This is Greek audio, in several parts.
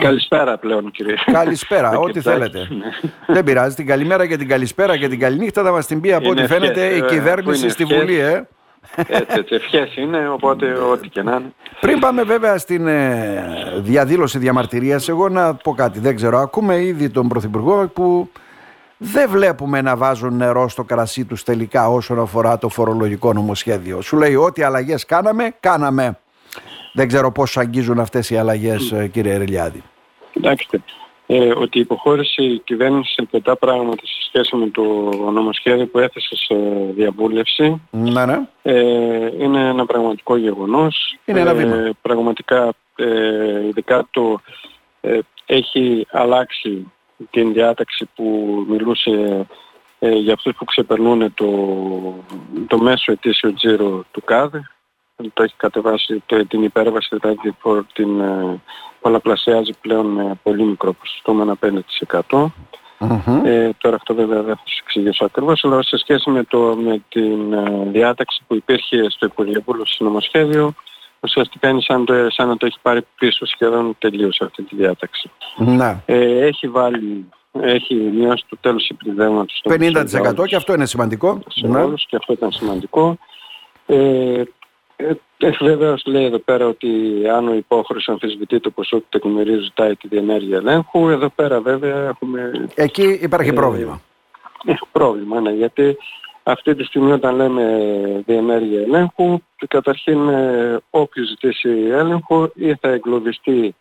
Καλησπέρα πλέον κύριε. Καλησπέρα, ό,τι θέλετε. Δεν πειράζει. Την καλημέρα και την καλησπέρα και την καληνύχτα θα μας την πει από ό,τι φαίνεται η κυβέρνηση στη Βουλή. Ε. Έτσι, έτσι, ευχές είναι, οπότε ό,τι και να είναι. Πριν πάμε βέβαια στην ε, διαδήλωση διαμαρτυρίας, εγώ να πω κάτι, δεν ξέρω, ακούμε ήδη τον Πρωθυπουργό που δεν βλέπουμε να βάζουν νερό στο κρασί τους τελικά όσον αφορά το φορολογικό νομοσχέδιο. Σου λέει ό,τι αλλαγές κάναμε, κάναμε. Δεν ξέρω πώς αγγίζουν αυτές οι αλλαγές, mm. κύριε Ερελιάδη. Κοιτάξτε, ε, ότι υποχώρησε η κυβέρνηση σε αρκετά πράγματα σε σχέση με το νομοσχέδιο που έθεσε σε διαβούλευση. Ναι, ναι. Ε, είναι ένα πραγματικό γεγονός. Είναι ένα βήμα. Ε, πραγματικά, ε, ειδικά το ε, έχει αλλάξει την διάταξη που μιλούσε ε, για αυτούς που ξεπερνούν το, το μέσο ετήσιο τζίρο του ΚΑΔΕ το έχει κατεβάσει το, την υπέρβαση, δηλαδή την ε, πολλαπλασιάζει πλέον με πολύ μικρό ποσοστό, με ένα 5%. Mm-hmm. Ε, τώρα αυτό βέβαια δεν θα σας εξηγήσω ακριβώς, αλλά σε σχέση με, το, με την ε, διάταξη που υπήρχε στο Υπουργείο στο νομοσχέδιο, ουσιαστικά είναι σαν, το, σαν να το έχει πάρει πίσω σχεδόν τελείως αυτή τη διάταξη. Mm-hmm. Ε, έχει βάλει έχει μειώσει το τέλος επιδέματος 50% και αυτό είναι σημαντικό. Σε ναι. όλους και αυτό ήταν σημαντικό. Ε, ε, Βεβαίω λέει εδώ πέρα ότι αν ο υπόχρεος αμφισβητεί το ποσό του τεκμηρίου ζητάει τη διενέργεια ελέγχου. Εδώ πέρα βέβαια έχουμε... Εκεί υπάρχει ε, πρόβλημα. Έχει πρόβλημα, ναι, γιατί αυτή τη στιγμή όταν λέμε διενέργεια ελέγχου, καταρχήν ε, όποιος ζητήσει έλεγχο ή θα εγκλωβιστεί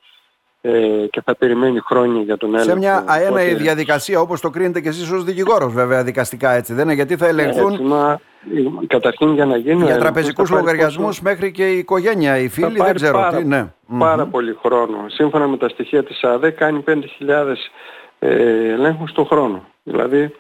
ε, και θα περιμένει χρόνια για τον έλεγχο. Σε μια αέναη διαδικασία όπως το κρίνετε και εσείς ως δικηγόρος βέβαια δικαστικά έτσι δεν είναι; Γιατί θα ελεγχθούν έτσι, μα, καταρχήν για να γίνει για τραπεζικούς λογαριασμούς μέχρι και η οικογένεια, οι φίλοι δεν ξέρω πάρα, τι. Ναι. Πάρα πολύ χρόνο. Σύμφωνα με τα στοιχεία της ΑΔΕ κάνει 5.000 ε, ελέγχους το χρόνο. Δηλαδή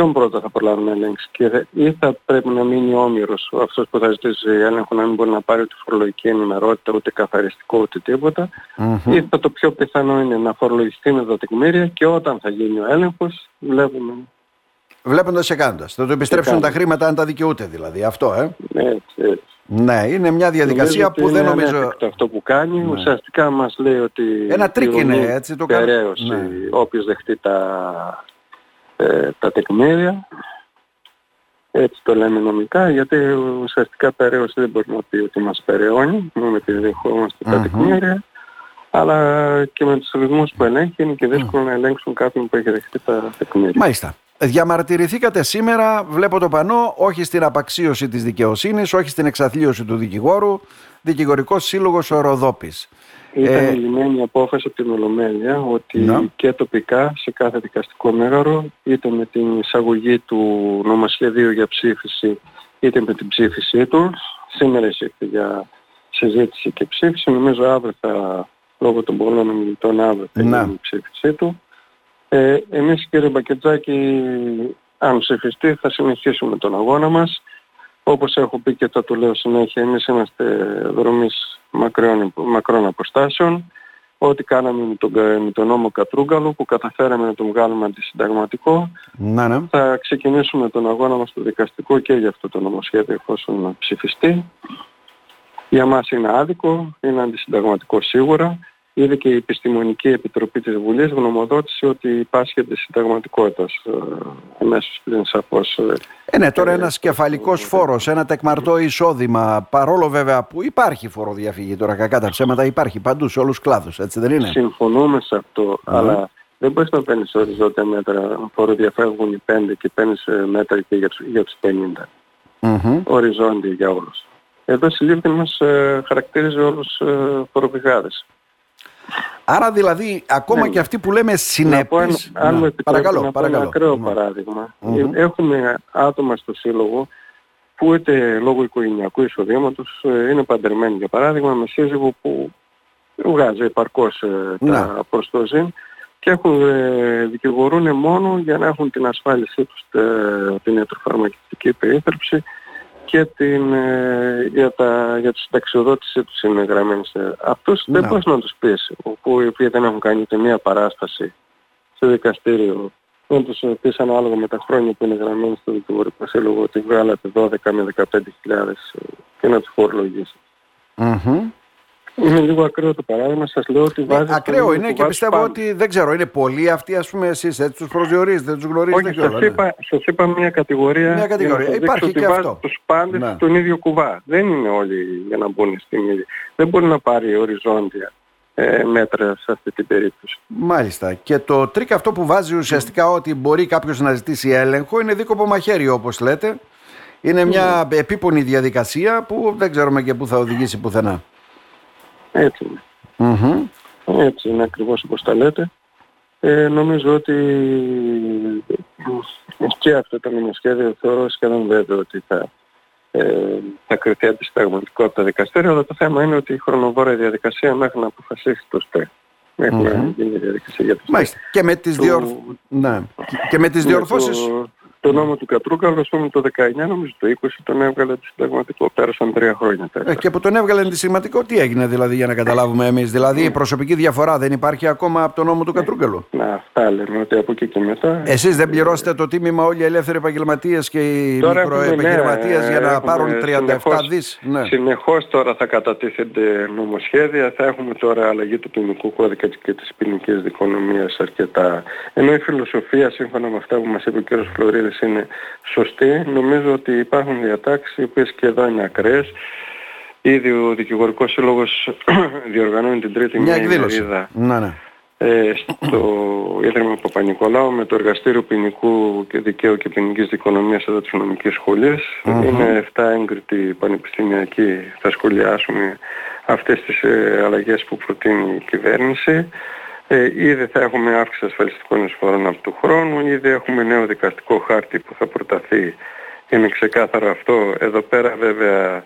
ποιον πρώτα θα προλάβει να ελέγξει; Και ή θα πρέπει να μείνει όμοιρος αυτός που θα ζητήσει έλεγχο να μην μπορεί να πάρει ούτε φορολογική ενημερότητα ούτε καθαριστικό ούτε τίποτα mm-hmm. ή θα το πιο πιθανό είναι να φορολογηθεί με τα τεκμήρια και όταν θα γίνει ο έλεγχος βλέπουμε Βλέποντας και κάνοντας. Θα το επιστρέψουν τα χρήματα αν τα δικαιούται δηλαδή. Αυτό, ε. Έτσι, έτσι. Ναι, είναι μια διαδικασία που δεν νομίζω... Αυτό που κάνει ναι. ουσιαστικά μας λέει ότι... Ένα τρικ είναι έτσι το κάνει. Ναι. Όποιος δεχτεί τα ε, τα τεκμήρια. Έτσι το λέμε νομικά, γιατί ουσιαστικά περαίωση δεν μπορεί να πει ότι μας περαιώνει, μόνο επειδή δεχόμαστε τα τεκμήρια, αλλά και με τους ρυθμούς που ελέγχει είναι και δύσκολο να ελέγξουν κάποιον που έχει δεχτεί τα τεκμήρια. Μάλιστα. Διαμαρτυρηθήκατε σήμερα, βλέπω το πανό, όχι στην απαξίωση της δικαιοσύνης, όχι στην εξαθλίωση του δικηγόρου, δικηγορικός σύλλογος ο Ροδόπης. Ήταν ε, λυμμένη απόφαση από την Ολομέλεια ότι και τοπικά σε κάθε δικαστικό μέγαρο είτε με την εισαγωγή του νομοσχεδίου για ψήφιση είτε με την ψήφισή του σήμερα εισήχθη για συζήτηση και ψήφιση. Νομίζω αύριο θα λόγω των πολλών ομιλητών αύριο θα γίνει η ψήφισή του. Ε, εμείς κύριε Μπακετζάκη αν ψηφιστεί θα συνεχίσουμε τον αγώνα μας όπως έχω πει και θα το λέω συνέχεια, εμείς είμαστε δρομείς μακρών, μακρών αποστάσεων. Ό,τι κάναμε με τον, με τον νόμο Κατρούγκαλο που καταφέραμε να τον βγάλουμε αντισυνταγματικό. Να, ναι. Θα ξεκινήσουμε τον αγώνα μας στο δικαστικό και για αυτό το νομοσχέδιο εφόσον ψηφιστεί. Για μας είναι άδικο, είναι αντισυνταγματικό σίγουρα. Ήδη και η Επιστημονική Επιτροπή της Βουλής γνωμοδότησε ότι υπάρχει συνταγματικότητας ε, αμέσως πριν σαφώς. Ε, ε, ναι, τώρα ένας κεφαλικός φόρος, ένα τεκμαρτό εισόδημα, παρόλο βέβαια που υπάρχει φοροδιαφυγή τώρα, κακά τα ψέματα υπάρχει παντού σε όλους τους κλάδους, έτσι δεν είναι; Συμφωνούμε σε αυτό, αλλά δεν μπορείς να παίρνεις οριζόντια μέτρα, φοροδιαφεύγουν οι 5 και παίρνεις ε, μέτρα και για τους, για τους 50. Mm-hmm. Οριζόντια για όλους. Εδώ συλλήφθη μας ε, χαρακτήριζε όλους ε, φοροπηγάδες. Άρα δηλαδή ακόμα ναι. και αυτοί που λέμε συνέπειες... Αν, μου παρακαλώ, να παρακαλώ. ένα ακραίο ναι. παράδειγμα. Mm-hmm. Έχουμε άτομα στο σύλλογο που είτε λόγω οικογενειακού εισοδήματος ε, είναι παντρεμένοι για παράδειγμα με σύζυγο που βγάζει επαρκώς ε, ναι. τα προστοζήν και έχουν, ε, δικηγορούν μόνο για να έχουν την ασφάλισή τους την ιατροφαρμακευτική περίθαλψη και την, ε, για, τα, για τη συνταξιοδότησή τους είναι γραμμένοι σε αυτούς. Δεν μπορείς να τους πεις, που οι οποίοι δεν έχουν κάνει ούτε μία παράσταση στο δικαστήριο. Δεν τους πεις ανάλογα με τα χρόνια που είναι γραμμένοι στο δικηγορικό σύλλογο ότι βγάλατε 12 με 15 χιλιάδες και να τους φορολογήσεις. Είναι λίγο ακραίο το παράδειγμα. Σας λέω ότι ναι, βάζει. ακραίο είναι και πιστεύω πάνω. ότι δεν ξέρω, είναι πολλοί αυτοί, ας πούμε, εσείς έτσι τους προσδιορίζετε, τους γνωρίζετε. Όχι, σας είπα, σας είπα μια κατηγορία. Μια κατηγορία. Υπάρχει και αυτό. Τους πάντες ναι. στον ίδιο κουβά. Δεν είναι όλοι για να μπουν στην ίδια. Δεν μπορεί να πάρει οριζόντια ε, μέτρα σε αυτή την περίπτωση. Μάλιστα. Και το τρικ αυτό που βάζει ουσιαστικά mm. ότι μπορεί κάποιος να ζητήσει έλεγχο είναι δίκοπο μαχαίρι, όπως λέτε. Είναι μια mm. επίπονη διαδικασία που δεν ξέρουμε και πού θα οδηγήσει πουθενά. Έτσι είναι. Mm-hmm. Έτσι είναι ακριβώς όπως τα λέτε. Ε, νομίζω ότι και αυτό το νομοσχέδιο θεωρώ σχεδόν βέβαιο ότι θα, ε, θα κρυθεί αντισταγματικό από τα δικαστήρια, αλλά το θέμα είναι ότι η χρονοβόρα διαδικασία μέχρι να αποφασίσει το ΣΤΕ. Μέχρι mm-hmm. να γίνει η διαδικασία για το ΣΤΕ. Μάλιστα. Και με τις, διορ... ναι. και με τις διορθώσεις... Το νόμο του Κατρούκαλου, ας πούμε, το 19, νομίζω το 20 τον έβγαλε αντισυνταγματικό. Πέρασαν τρία χρόνια τώρα. Ε, και που τον έβγαλε αντισυνταγματικό, τι έγινε δηλαδή για να καταλάβουμε εμείς; Δηλαδή η ναι. προσωπική διαφορά δεν υπάρχει ακόμα από το νόμο του Κατρούκαλου. Να, αυτά λέμε ότι από εκεί και μετά. Εσείς δεν πληρώσετε το τίμημα όλοι οι ελεύθεροι επαγγελματίες και οι μικροεπαγγελματίε ναι, για να πάρουν 37 δις; Ναι. Συνεχώς τώρα θα κατατίθενται νομοσχέδια, θα έχουμε τώρα αλλαγή του ποινικού κώδικα και της ποινικής δικονομίας αρκετά. Ενώ η φιλοσοφία, σύμφωνα με αυτά που μας είπε ο κ. Φλωρίδης, είναι σωστή. Νομίζω ότι υπάρχουν διατάξεις οι οποίες και εδώ είναι ακραίες. Ήδη ο Δικηγορικός Σύλλογος διοργανώνει την τρίτη μια ημερίδα ναι, ναι. Ε, στο Ίδρυμα Παπα-Νικολάου με το Εργαστήριο Ποινικού και Δικαίου και Ποινικής Δικονομίας εδώ της Νομικής Είναι 7 έγκριτοι πανεπιστημιακοί. Θα σχολιάσουμε αυτές τις ε, αλλαγές που προτείνει η κυβέρνηση. Ε, ήδη θα έχουμε αύξηση ασφαλιστικών εισφορών από του χρόνου, ήδη έχουμε νέο δικαστικό χάρτη που θα προταθεί. Είναι ξεκάθαρο αυτό. Εδώ πέρα βέβαια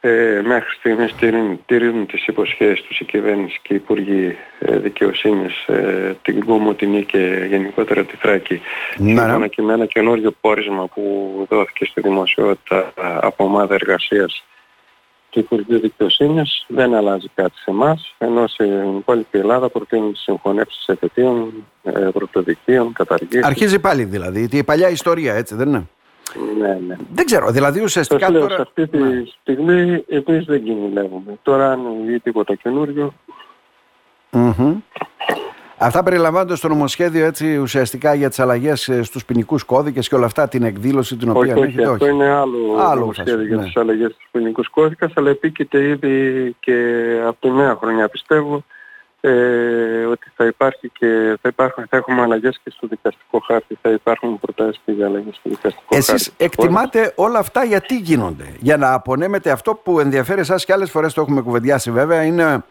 ε, μέχρι στιγμής τηρούν, τηρούν τις υποσχέσεις τους η κυβέρνηση και οι Υπουργοί ε, Δικαιοσύνης, ε, την Κομωτινή και γενικότερα τη Θράκη. Ναι, ναι. Σύμφωνα και με ένα καινούριο πόρισμα που δόθηκε στη δημοσιότητα από ομάδα εργασίας του Υπουργείου Δικαιοσύνης δεν αλλάζει κάτι σε εμάς, ενώ στην υπόλοιπη Ελλάδα προτείνουν τις συγχωνεύσεις εφετείων, ε, πρωτοδικείων, καταργήσεις. Αρχίζει πάλι δηλαδή, η παλιά ιστορία έτσι δεν είναι; Ναι, ναι. Δεν ξέρω, δηλαδή ουσιαστικά τώρα... Σε αυτή τη ναι. στιγμή εμείς δεν κινηλεύουμε. Τώρα αν είναι τίποτα καινούριο... Mm-hmm. Αυτά περιλαμβάνονται στο νομοσχέδιο έτσι ουσιαστικά για τις αλλαγές ε, στους ποινικούς κώδικες και όλα αυτά την εκδήλωση την οποία όχι, έχετε. Όχι, αυτό είναι άλλο, άλλο νομοσχέδιο για ναι. τις αλλαγές στους ποινικούς κώδικες αλλά επίκειται ήδη και από τη νέα χρονιά πιστεύω ε, ότι θα υπάρχει και θα, υπάρχουν, θα έχουμε αλλαγές και στο δικαστικό χάρτη, θα υπάρχουν προτάσεις και για αλλαγές στο δικαστικό Εσείς χάρτη. Εσείς εκτιμάτε όλα αυτά γιατί γίνονται, για να απονέμετε αυτό που ενδιαφέρει εσάς και άλλες φορές το έχουμε κουβεντιάσει βέβαια είναι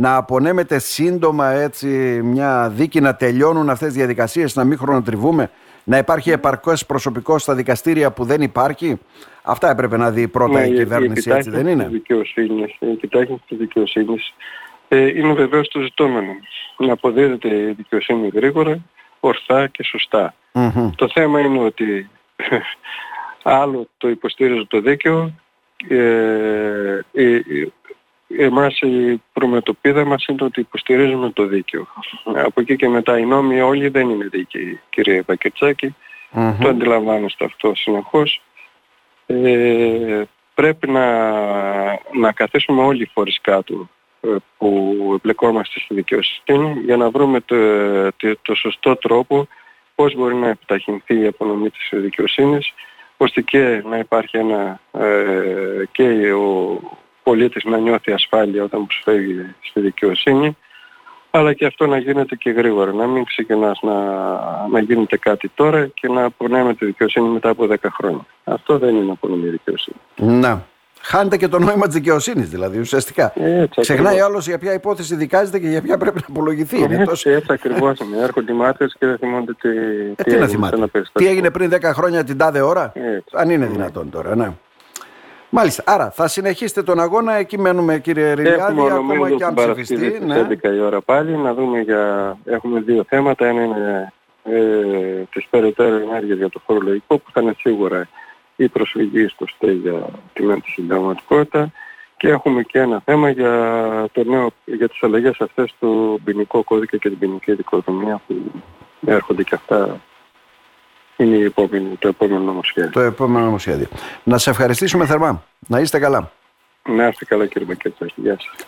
να απονέμεται σύντομα έτσι μια δίκη, να τελειώνουν αυτές τις διαδικασίες, να μην χρονοτριβούμε, να υπάρχει επαρκώς προσωπικό στα δικαστήρια που δεν υπάρχει. Αυτά έπρεπε να δει πρώτα ναι, η κυβέρνηση, έτσι δεν είναι; η κοιτάξτε της δικαιοσύνης ε, είναι βεβαίως το ζητούμενο. Να αποδίδεται η δικαιοσύνη γρήγορα, ορθά και σωστα Το θέμα είναι ότι άλλο το υποστήριζε το δίκαιο, ε, εμάς η προμετωπίδα μας είναι ότι υποστηρίζουμε το δίκαιο. Από εκεί και μετά οι νόμοι όλοι δεν είναι δίκαιοι, κύριε Πακετσάκη. Το αντιλαμβάνεστε αυτό συνεχώς. Ε, πρέπει να, να καθίσουμε όλοι οι φορείς κάτω ε, που εμπλεκόμαστε στη δικαιοσύνη για να βρούμε το, το, σωστό τρόπο πώς μπορεί να επιταχυνθεί η απονομή της δικαιοσύνης ώστε και να υπάρχει ένα ε, και ο, πολίτης να νιώθει ασφάλεια όταν προσφεύγει στη δικαιοσύνη αλλά και αυτό να γίνεται και γρήγορα, να μην ξεκινάς να, να γίνεται κάτι τώρα και να απονέμεται τη δικαιοσύνη μετά από 10 χρόνια. Αυτό δεν είναι απονομή δικαιοσύνη. Να. Χάνεται και το νόημα της δικαιοσύνης, δηλαδή ουσιαστικά. Έτσι, Ξεχνάει άλλος για ποια υπόθεση δικάζεται και για ποια πρέπει να απολογηθεί. Έτσι, είναι τόσο... έτσι ακριβώς είναι. Έρχονται οι μάτε και δεν θυμόνται τι, ε, τι, τι, έγινε, να τι έγινε πριν 10 χρόνια την τάδε ώρα; Έτσι. Αν είναι δυνατόν τώρα, ναι. Μάλιστα. Άρα θα συνεχίσετε τον αγώνα. Εκεί μένουμε κύριε Ριλιάδη, ακόμα και αν ψηφιστεί. Ναι. 11 η ώρα πάλι να δούμε για... Έχουμε δύο θέματα. Ένα είναι ε, τις περαιτέρω ενέργειες για το φορολογικό που θα είναι σίγουρα η προσφυγή στο ΣΤΕ για την συνταγματικότητα και έχουμε και ένα θέμα για, το νέο, για τις αλλαγές αυτές του ποινικό κώδικα και την ποινική δικοδομία που έρχονται και αυτά είναι η επόμενη, το επόμενο νομοσχέδιο. Το επόμενο νομοσχέδιο. Να σε ευχαριστήσουμε θερμά. Να είστε καλά. Να είστε καλά κύριε Μακέτσα. Γεια σας.